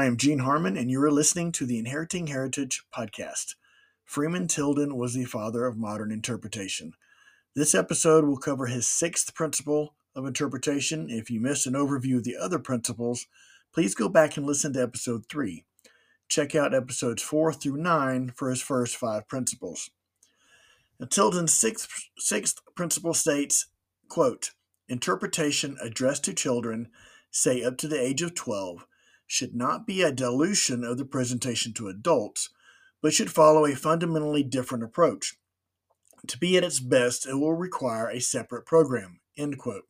I am Gene Harmon, and you are listening to the Inheriting Heritage podcast. Freeman Tilden was the father of modern interpretation. This episode will cover his sixth principle of interpretation. If you missed an overview of the other principles, please go back and listen to episode three. Check out episodes four through nine for his first five principles. Now, Tilden's sixth, sixth principle states, quote, interpretation addressed to children, say up to the age of 12, should not be a dilution of the presentation to adults, but should follow a fundamentally different approach. To be at its best, it will require a separate program. End quote.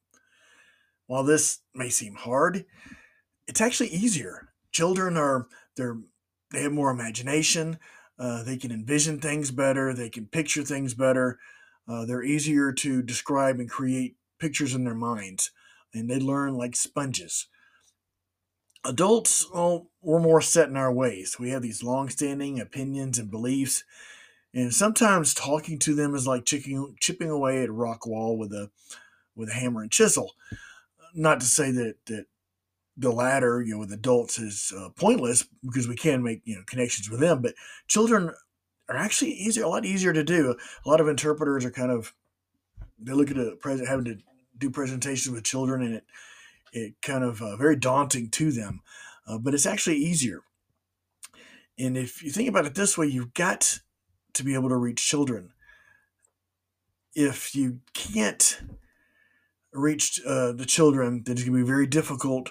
While this may seem hard, it's actually easier. Children are they're they have more imagination. Uh, they can envision things better. They can picture things better. Uh, they're easier to describe and create pictures in their minds, and they learn like sponges adults, well, we're more set in our ways. We have these long-standing opinions and beliefs, and sometimes talking to them is like chipping, chipping away at a rock wall with a with a hammer and chisel. Not to say that that the latter, you know, with adults is uh, pointless because we can make you know connections with them, but children are actually easier, a lot easier to do. A lot of interpreters are kind of they look at a present having to do presentations with children, and it it kind of uh, very daunting to them, uh, but it's actually easier. And if you think about it this way, you've got to be able to reach children. If you can't reach uh, the children, then it's going to be very difficult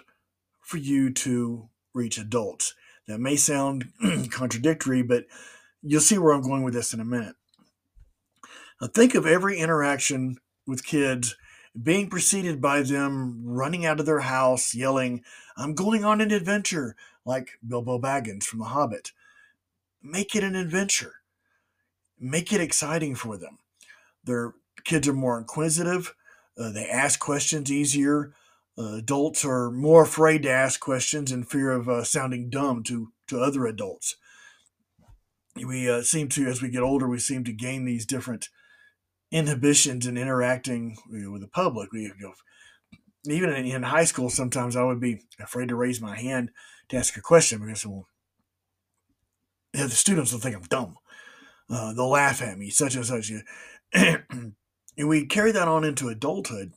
for you to reach adults. That may sound contradictory, but you'll see where I'm going with this in a minute. Now, think of every interaction with kids being preceded by them running out of their house, yelling, I'm going on an adventure, like Bilbo Baggins from The Hobbit. Make it an adventure. Make it exciting for them. Their kids are more inquisitive. Uh, they ask questions easier. Uh, adults are more afraid to ask questions in fear of uh, sounding dumb to, to other adults. We uh, seem to, as we get older, we seem to gain these different inhibitions in interacting you know, with the public. We, you know, even in, in, high school, sometimes I would be afraid to raise my hand to ask a question because well, yeah, the students will think I'm dumb. Uh, they'll laugh at me, such and such. and we carry that on into adulthood,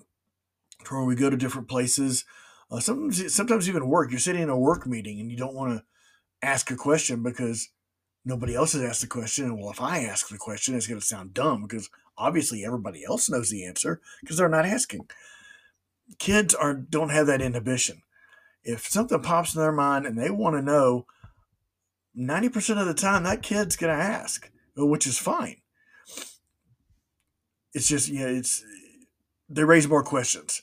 where we go to different places. Uh, sometimes, sometimes even work. You're sitting in a work meeting and you don't want to ask a question because nobody else has asked the question. And well, if I ask the question, it's going to sound dumb because obviously everybody else knows the answer because they're not asking. Kids are don't have that inhibition. If something pops in their mind and they want to know, 90% of the time that kid's going to ask, which is fine. It's just, yeah, it's, they raise more questions.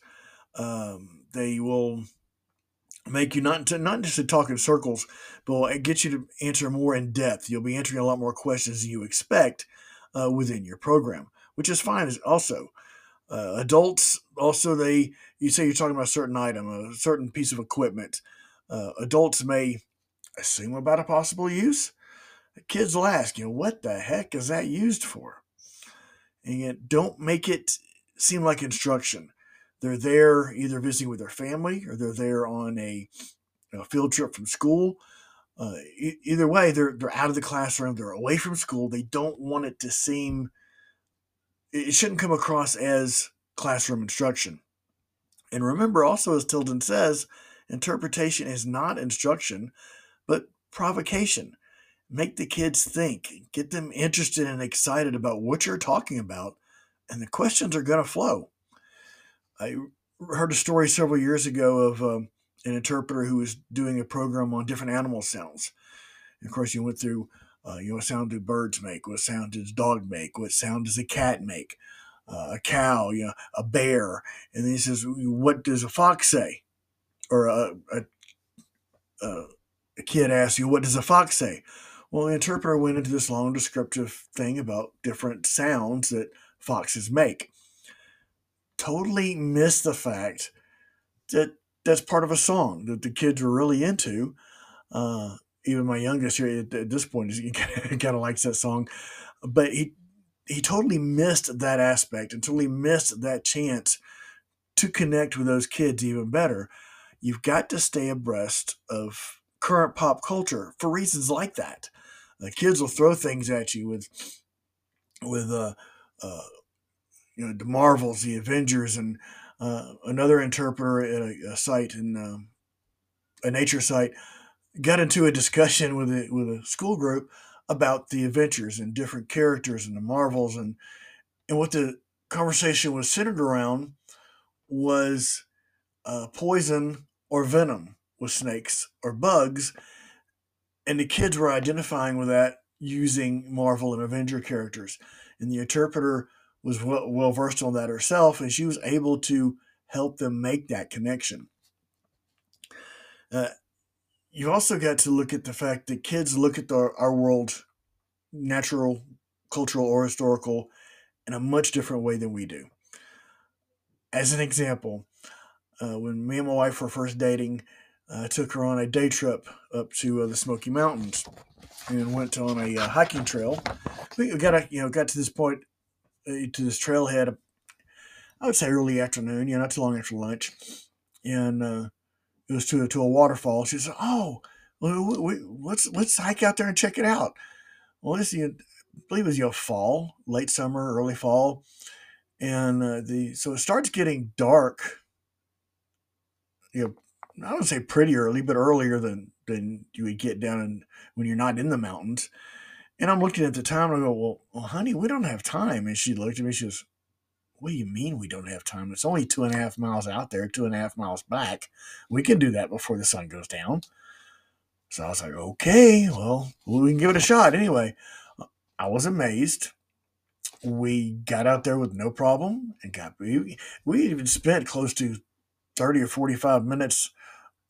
Um, they will make you not not just to talk in circles, but get you to answer more in depth. You'll be answering a lot more questions than you expect uh, within your program which is fine. Also, uh, adults also they you say you're talking about a certain item, a certain piece of equipment. Uh, adults may assume about a possible use. Kids will ask, you know, what the heck is that used for? And yet, don't make it seem like instruction. They're there either visiting with their family or they're there on a, field trip from school. Uh, e- either way, they're they're out of the classroom. They're away from school. They don't want it to seem it shouldn't come across as classroom instruction. And remember also, as Tilden says, interpretation is not instruction, but provocation. Make the kids think, get them interested and excited about what you're talking about, and the questions are going to flow. I heard a story several years ago of um, an interpreter who was doing a program on different animal sounds. And of course, you went through uh, you know, what sound do birds make? What sound does dog make? What sound does a cat make? Uh, a cow, you know, a bear. And then he says, what does a fox say? Or a, a, a kid asks you, what does a fox say? Well, the interpreter went into this long descriptive thing about different sounds that foxes make. Totally missed the fact that that's part of a song that the kids were really into. Uh, even my youngest here at, at this point he kind of likes that song, but he he totally missed that aspect and totally missed that chance to connect with those kids even better. You've got to stay abreast of current pop culture for reasons like that. The kids will throw things at you with with uh, uh, you know the Marvels, the Avengers, and uh, another interpreter at a, a site in um, a nature site got into a discussion with a, with a school group about the Avengers and different characters and the Marvels and and what the conversation was centered around was uh, poison or venom with snakes or bugs, and the kids were identifying with that using Marvel and Avenger characters. And the interpreter was well, well versed on that herself, and she was able to help them make that connection. Uh, you also got to look at the fact that kids look at the, our world, natural, cultural, or historical, in a much different way than we do. As an example, uh, when me and my wife were first dating, I took her on a day trip up to uh, the Smoky Mountains and went on a uh, hiking trail. We got a, you know got to this point uh, to this trailhead. I would say early afternoon, you know, not too long after lunch, and uh, it was to to a waterfall. She said, "Oh, well, we, let's let's hike out there and check it out." Well, this you I believe it was you know fall, late summer, early fall, and uh, the so it starts getting dark. You know I don't say pretty early, but earlier than than you would get down in, when you're not in the mountains. And I'm looking at the time and I go, well, well, honey, we don't have time. And she looked at me. She goes, what do you mean we don't have time? It's only two and a half miles out there, two and a half miles back. We can do that before the sun goes down. So I was like, okay, well, we can give it a shot. Anyway, I was amazed. We got out there with no problem and got, we, we even spent close to 30 or 45 minutes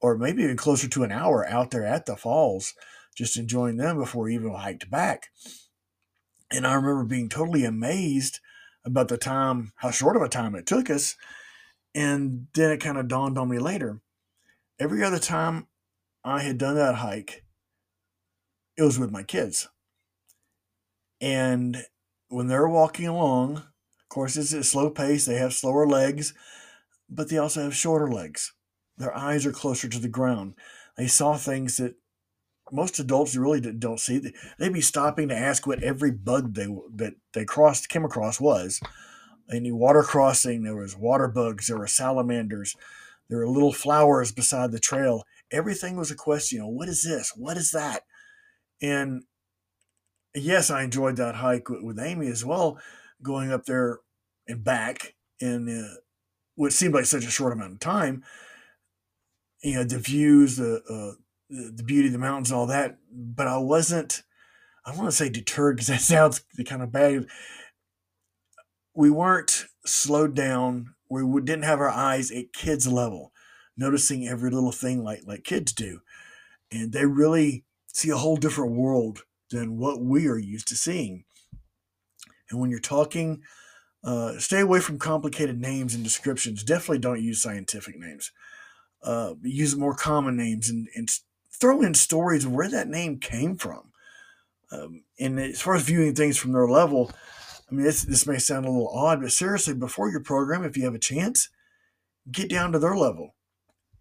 or maybe even closer to an hour out there at the falls, just enjoying them before we even hiked back. And I remember being totally amazed about the time, how short of a time it took us. And then it kind of dawned on me later. Every other time I had done that hike, it was with my kids. And when they're walking along, of course, it's a slow pace, they have slower legs, but they also have shorter legs. Their eyes are closer to the ground. They saw things that most adults really don't see. They'd be stopping to ask what every bug they that they crossed came across was. Any water crossing, there was water bugs, there were salamanders, there were little flowers beside the trail. Everything was a question. You know, what is this? What is that? And yes, I enjoyed that hike with, with Amy as well, going up there and back in uh, what seemed like such a short amount of time you know the views, the uh, the beauty of the mountains, all that. But I wasn't. I want to say deterred because that sounds kind of bad. We weren't slowed down. We didn't have our eyes at kids' level, noticing every little thing like like kids do, and they really see a whole different world than what we are used to seeing. And when you're talking, uh, stay away from complicated names and descriptions. Definitely don't use scientific names uh, use more common names and, and throw in stories where that name came from. Um, and as far as viewing things from their level, I mean, this, this may sound a little odd, but seriously, before your program, if you have a chance, get down to their level.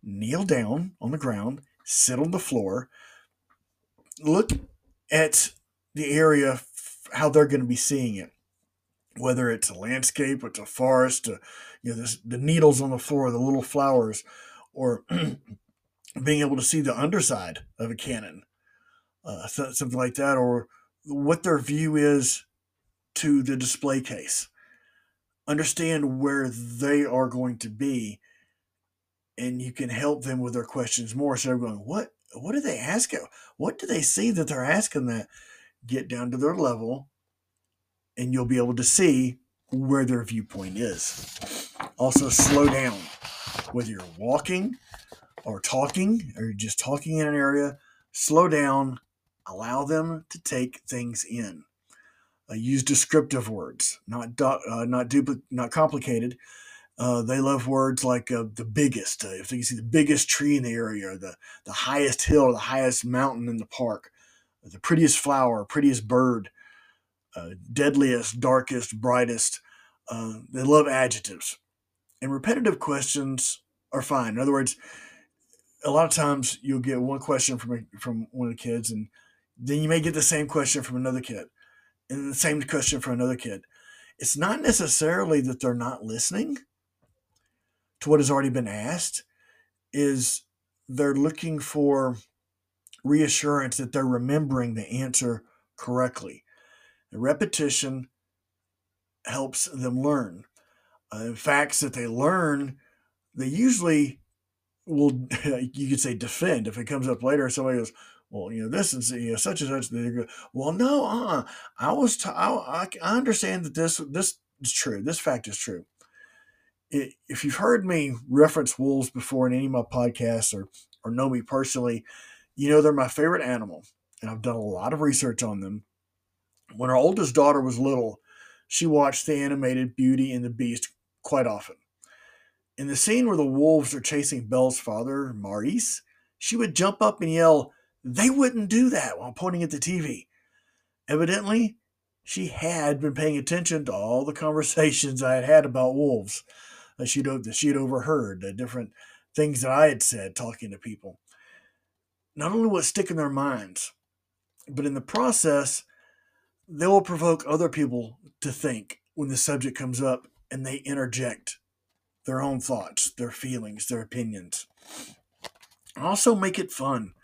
Kneel down on the ground, sit on the floor, look at the area, how they're going to be seeing it. Whether it's a landscape, it's a forest, you know, this, the needles on the floor, the little flowers, or being able to see the underside of a cannon, uh, something like that, or what their view is to the display case. Understand where they are going to be, and you can help them with their questions more. So they're going, what what do they ask? What do they see that they're asking that? Get down to their level, and you'll be able to see where their viewpoint is. Also, slow down whether you're walking or talking or just talking in an area, slow down, allow them to take things in. Uh, use descriptive words, not uh, not dupli- not complicated. Uh, they love words like uh, the biggest. Uh, if they see the biggest tree in the area, the the highest hill, the highest mountain in the park, the prettiest flower, prettiest bird, uh, deadliest, darkest, brightest. they love adjectives and repetitive questions are fine. In other words, a lot of times you'll get one question from a, from one of the kids, and then you may get the same question from another kid, and the same question from another kid. It's not necessarily that they're not listening to what has already been asked, is they're looking for reassurance that they're remembering the answer correctly. The repetition helps them learn. Uh, facts that they learn, they usually will, you could say, defend. If it comes up later, somebody goes, well, you know, this is you know, such and such. They go, well, no, uh, I was, t- I, I understand that this, this is true. This fact is true. It, if you've heard me reference wolves before in any of my podcasts or, or know me personally, you know they're my favorite animal, and I've done a lot of research on them. When our oldest daughter was little, she watched the animated Beauty and the Beast quite often. In the scene where the wolves are chasing Belle's father, Maurice, she would jump up and yell, They wouldn't do that while pointing at the TV. Evidently, she had been paying attention to all the conversations I had had about wolves that she'd, that she'd overheard, the different things that I had said talking to people. Not only will it stick in their minds, but in the process, they will provoke other people to think when the subject comes up and they interject their own thoughts, their feelings, their opinions. Also, make it fun.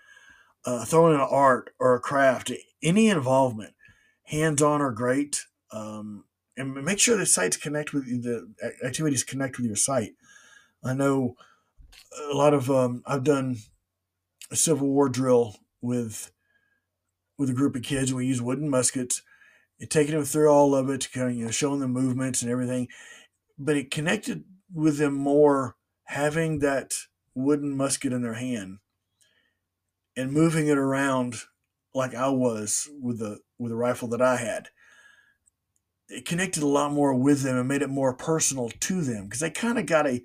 Uh, throw in an art or a craft, any involvement, hands on are great. Um, and make sure the sites connect with the activities connect with your site. I know a lot of um, I've done a Civil War drill with with a group of kids. We use wooden muskets taking them through all of it, kind of you know showing them movements and everything. But it connected with them more having that wooden musket in their hand and moving it around like I was with the with the rifle that I had. It connected a lot more with them and made it more personal to them because they kind of got a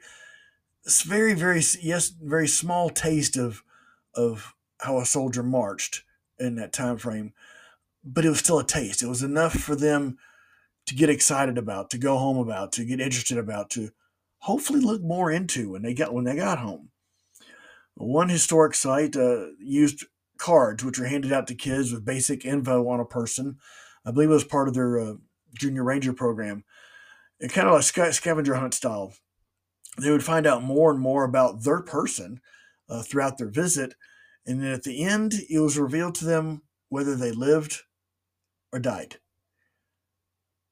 very very yes very small taste of of how a soldier marched in that time frame but it was still a taste. It was enough for them to get excited about, to go home about, to get interested about, to hopefully look more into when they got when they got home. One historic site uh, used cards, which were handed out to kids with basic info on a person. I believe it was part of their uh, junior ranger program. It kind of like scavenger hunt style. They would find out more and more about their person uh, throughout their visit, and then at the end, it was revealed to them whether they lived or died.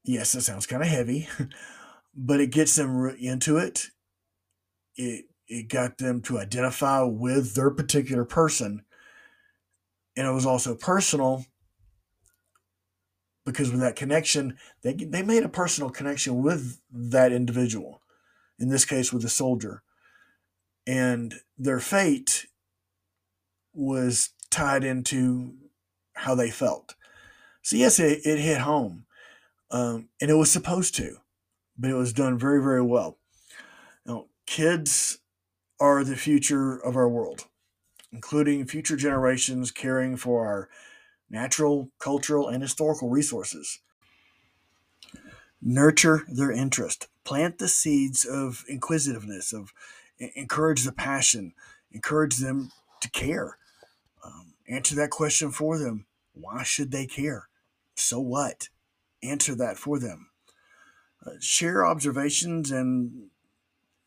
Yes, that sounds kind of heavy, but it gets them into it. It it got them to identify with their particular person, and it was also personal because with that connection, they they made a personal connection with that individual. In this case, with the soldier, and their fate was tied into how they felt. So yes, it, it hit home, um, and it was supposed to, but it was done very, very well. Now, kids are the future of our world, including future generations caring for our natural, cultural, and historical resources. Nurture their interest. Plant the seeds of inquisitiveness, of encourage the passion, encourage them to care. Um, answer that question for them. Why should they care? so what? Answer that for them. Share observations and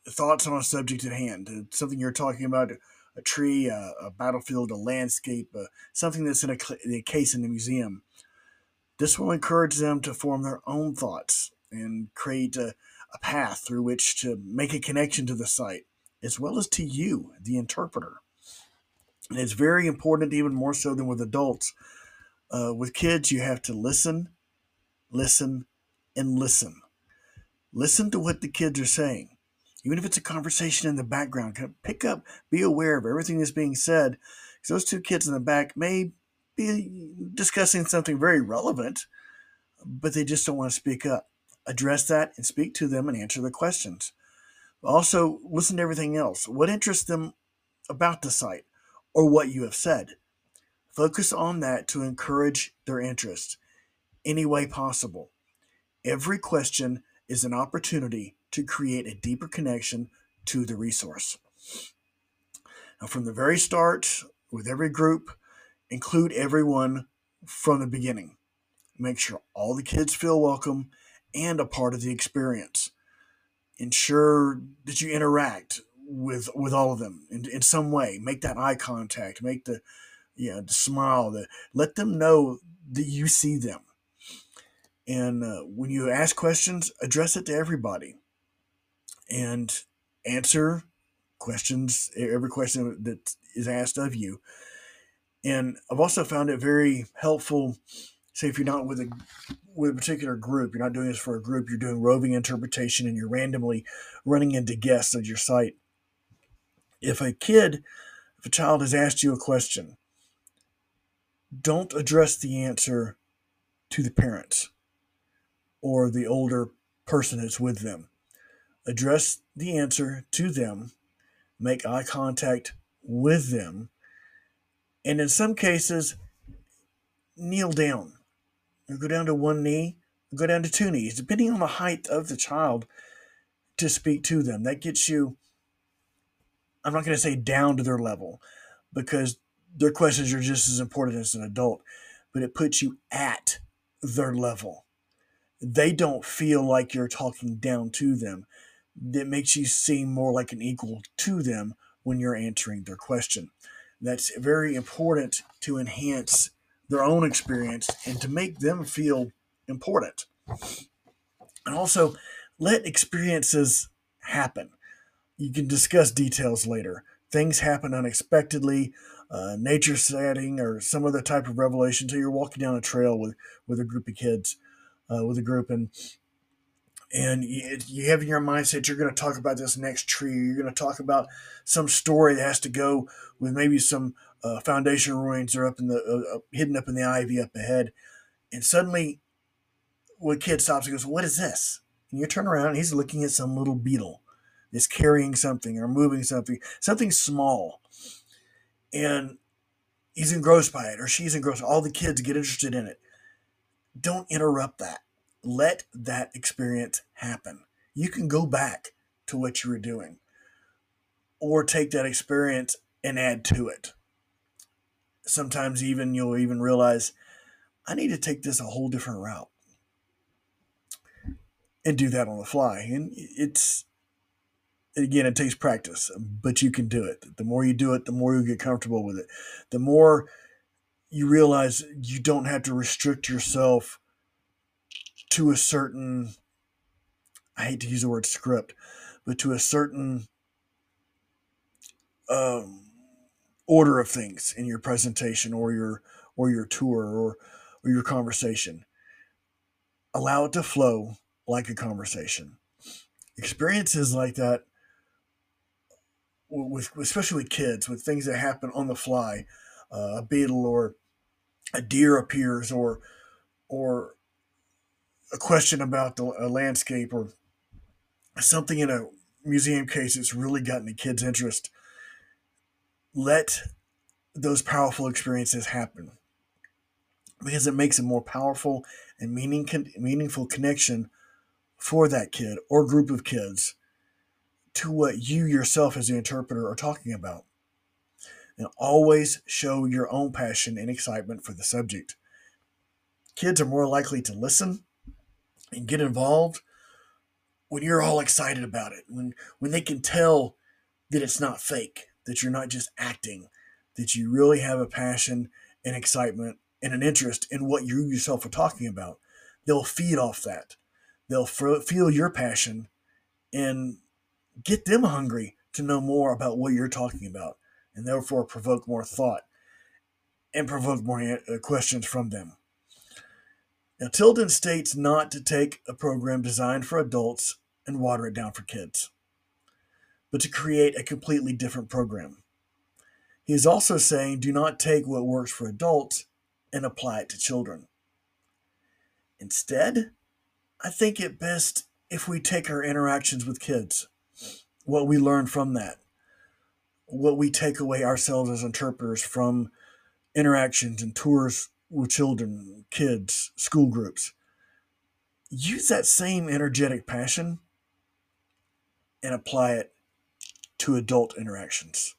thoughts on a subject at hand. Something you're talking about, a tree, a, a battlefield, a landscape, uh, something that's in a, a case in the museum. This will encourage them to form their own thoughts and create a, a path through which to make a connection to the site, as well as to you, the interpreter. And it's very important, even more so than with adults, uh, with kids, you have to listen, listen, and listen. Listen to what the kids are saying. Even if it's a conversation in the background, kind of pick up, be aware of everything that's being said. Because those two kids in the back may be discussing something very relevant, but they just don't want to speak up. Address that and speak to them and answer the questions. Also, listen to everything else. What interests them about the site or what you have said? Focus on that to encourage their interest any way possible. Every question is an opportunity to create a deeper connection to the resource. Now, from the very start, with every group, include everyone from the beginning. Make sure all the kids feel welcome and a part of the experience. Ensure that you interact with with all of them in, in some way. Make that eye contact. Make the know, the smile. The, let them know that you see them. And uh, when you ask questions, address it to everybody, and answer questions. Every question that is asked of you. And I've also found it very helpful. Say if you're not with a with a particular group, you're not doing this for a group, you're doing roving interpretation, and you're randomly running into guests at your site if a kid, if a child has asked you a question, don't address the answer to the parents or the older person that's with them. Address the answer to them, make eye contact with them, and in some cases, kneel down. Or go down to one knee, go down to two knees, depending on the height of the child to speak to them. That gets you I'm not going to say down to their level because their questions are just as important as an adult, but it puts you at their level. They don't feel like you're talking down to them. That makes you seem more like an equal to them when you're answering their question. That's very important to enhance their own experience and to make them feel important. And also, let experiences happen you can discuss details later. Things happen unexpectedly, uh, nature setting, or some other type of revelation. So you're walking down a trail with with a group of kids, uh, with a group, and and you, have in your mindset you're going to talk about this next tree. You're going to talk about some story that has to go with maybe some uh, foundation ruins are up in the uh, hidden up in the ivy up ahead, and suddenly, one kid stops and goes, "What is this?" And you turn around, and he's looking at some little beetle that's carrying something or moving something, something small. And he's engrossed by it or she's engrossed. All the kids get interested in it. Don't interrupt that. Let that experience happen. You can go back to what you were doing or take that experience and add to it. Sometimes even you'll even realize I need to take this a whole different route and do that on the fly. And it's again, it takes practice, but you can do it. The more you do it, the more you get comfortable with it. The more you realize you don't have to restrict yourself to a certain, I hate to use the word script, but to a certain um, order of things in your presentation or your or your tour or or your conversation. Allow it to flow like a conversation. Experiences like that with especially with kids with things that happen on the fly uh, a beetle or a deer appears or or a question about the a landscape or something in a museum case that's really gotten the kids interest let those powerful experiences happen because it makes a more powerful and meaning, meaningful connection for that kid or group of kids to what you yourself as the interpreter are talking about. And always show your own passion and excitement for the subject. Kids are more likely to listen and get involved when you're all excited about it, when when they can tell that it's not fake, that you're not just acting, that you really have a passion and excitement and an interest in what you yourself are talking about. They'll feed off that. They'll feel your passion and get them hungry to know more about what you're talking about and therefore provoke more thought and provoke more uh, questions from them. Now, Tilden states not to take a program designed for adults and water it down for kids, but to create a completely different program. He is also saying do not take what works for adults and apply it to children. Instead, I think it best if we take our interactions with kids what we learn from that, what we take away ourselves as interpreters from interactions and tours with children, kids, school groups. Use that same energetic passion and apply it to adult interactions.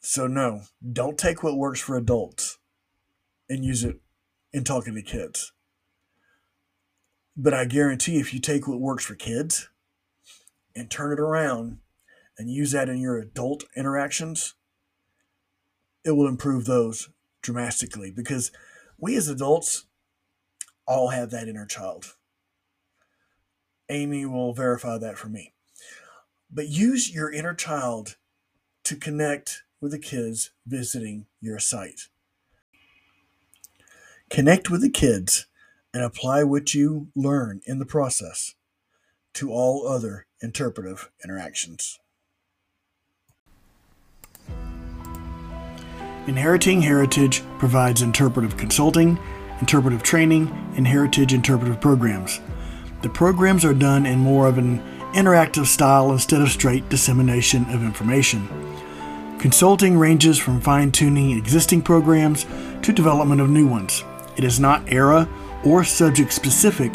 So, no, don't take what works for adults and use it in talking to kids. But I guarantee if you take what works for kids and turn it around and use that in your adult interactions, it will improve those dramatically because we as adults all have that inner child. Amy will verify that for me. But use your inner child to connect with the kids visiting your site. Connect with the kids and apply what you learn in the process to all other interpretive interactions. Inheriting Heritage provides interpretive consulting, interpretive training, and heritage interpretive programs. The programs are done in more of an interactive style instead of straight dissemination of information. Consulting ranges from fine tuning existing programs to development of new ones. It is not era or subject specific,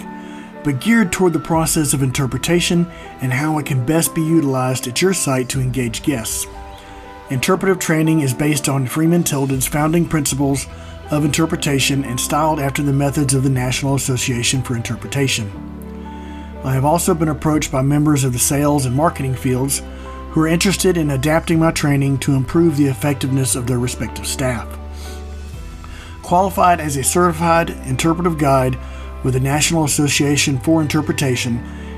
but geared toward the process of interpretation and how it can best be utilized at your site to engage guests. Interpretive training is based on Freeman Tilden's founding principles of interpretation and styled after the methods of the National Association for Interpretation. I have also been approached by members of the sales and marketing fields who are interested in adapting my training to improve the effectiveness of their respective staff. Qualified as a certified interpretive guide with the National Association for Interpretation,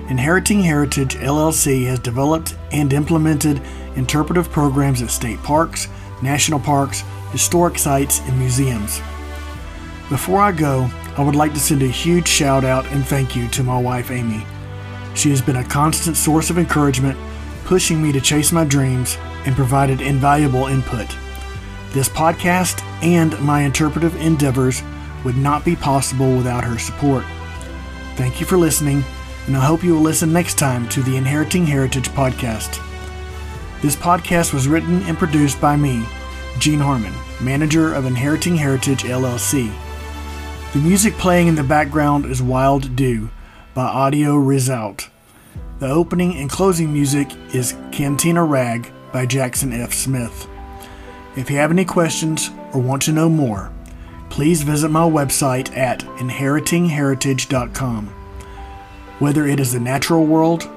Inheriting Heritage LLC has developed and implemented interpretive programs at state parks, national parks, historic sites, and museums. Before I go, I would like to send a huge shout out and thank you to my wife Amy. She has been a constant source of encouragement, pushing me to chase my dreams, and provided invaluable input. This podcast and my interpretive endeavors would not be possible without her support. Thank you for listening and I hope you will listen next time to the Inheriting Heritage podcast. This podcast was written and produced by me, Gene Harmon, manager of Inheriting Heritage LLC. The music playing in the background is Wild Dew by Audio Result. The opening and closing music is Cantina Rag by Jackson F. Smith. If you have any questions or want to know more, please visit my website at inheritingheritage.com whether it is the natural world,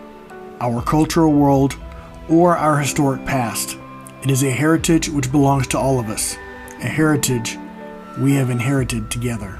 our cultural world, or our historic past. It is a heritage which belongs to all of us, a heritage we have inherited together.